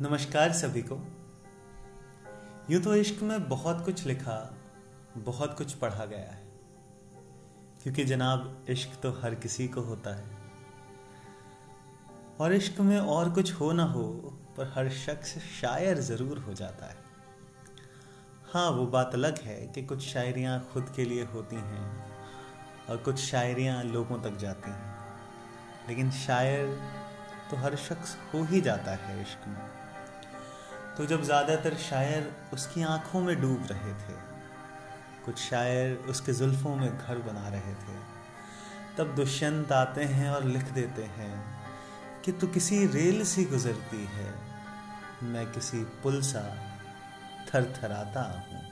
नमस्कार सभी को। यूँ तो इश्क में बहुत कुछ लिखा, बहुत कुछ पढ़ा गया है। क्योंकि जनाब, इश्क तो हर किसी को होता है। और इश्क में और कुछ हो ना हो, पर हर शख्स शायर ज़रूर हो जाता है। हाँ वो बात अलग है कि कुछ शायरियाँ खुद के लिए होती हैं और कुछ शायरियाँ लोगों तक जाती हैं। लेकिन शायर तो हर शख्स हो ही जाता है इश्क में। तो जब ज़्यादातर शायर उसकी आँखों में डूब रहे थे, कुछ शायर उसके जुल्फ़ों में घर बना रहे थे, तब दुष्यंत आते हैं और लिख देते हैं कि तू किसी रेल सी गुजरती है, मैं किसी पुल सा थर थराता हूँ।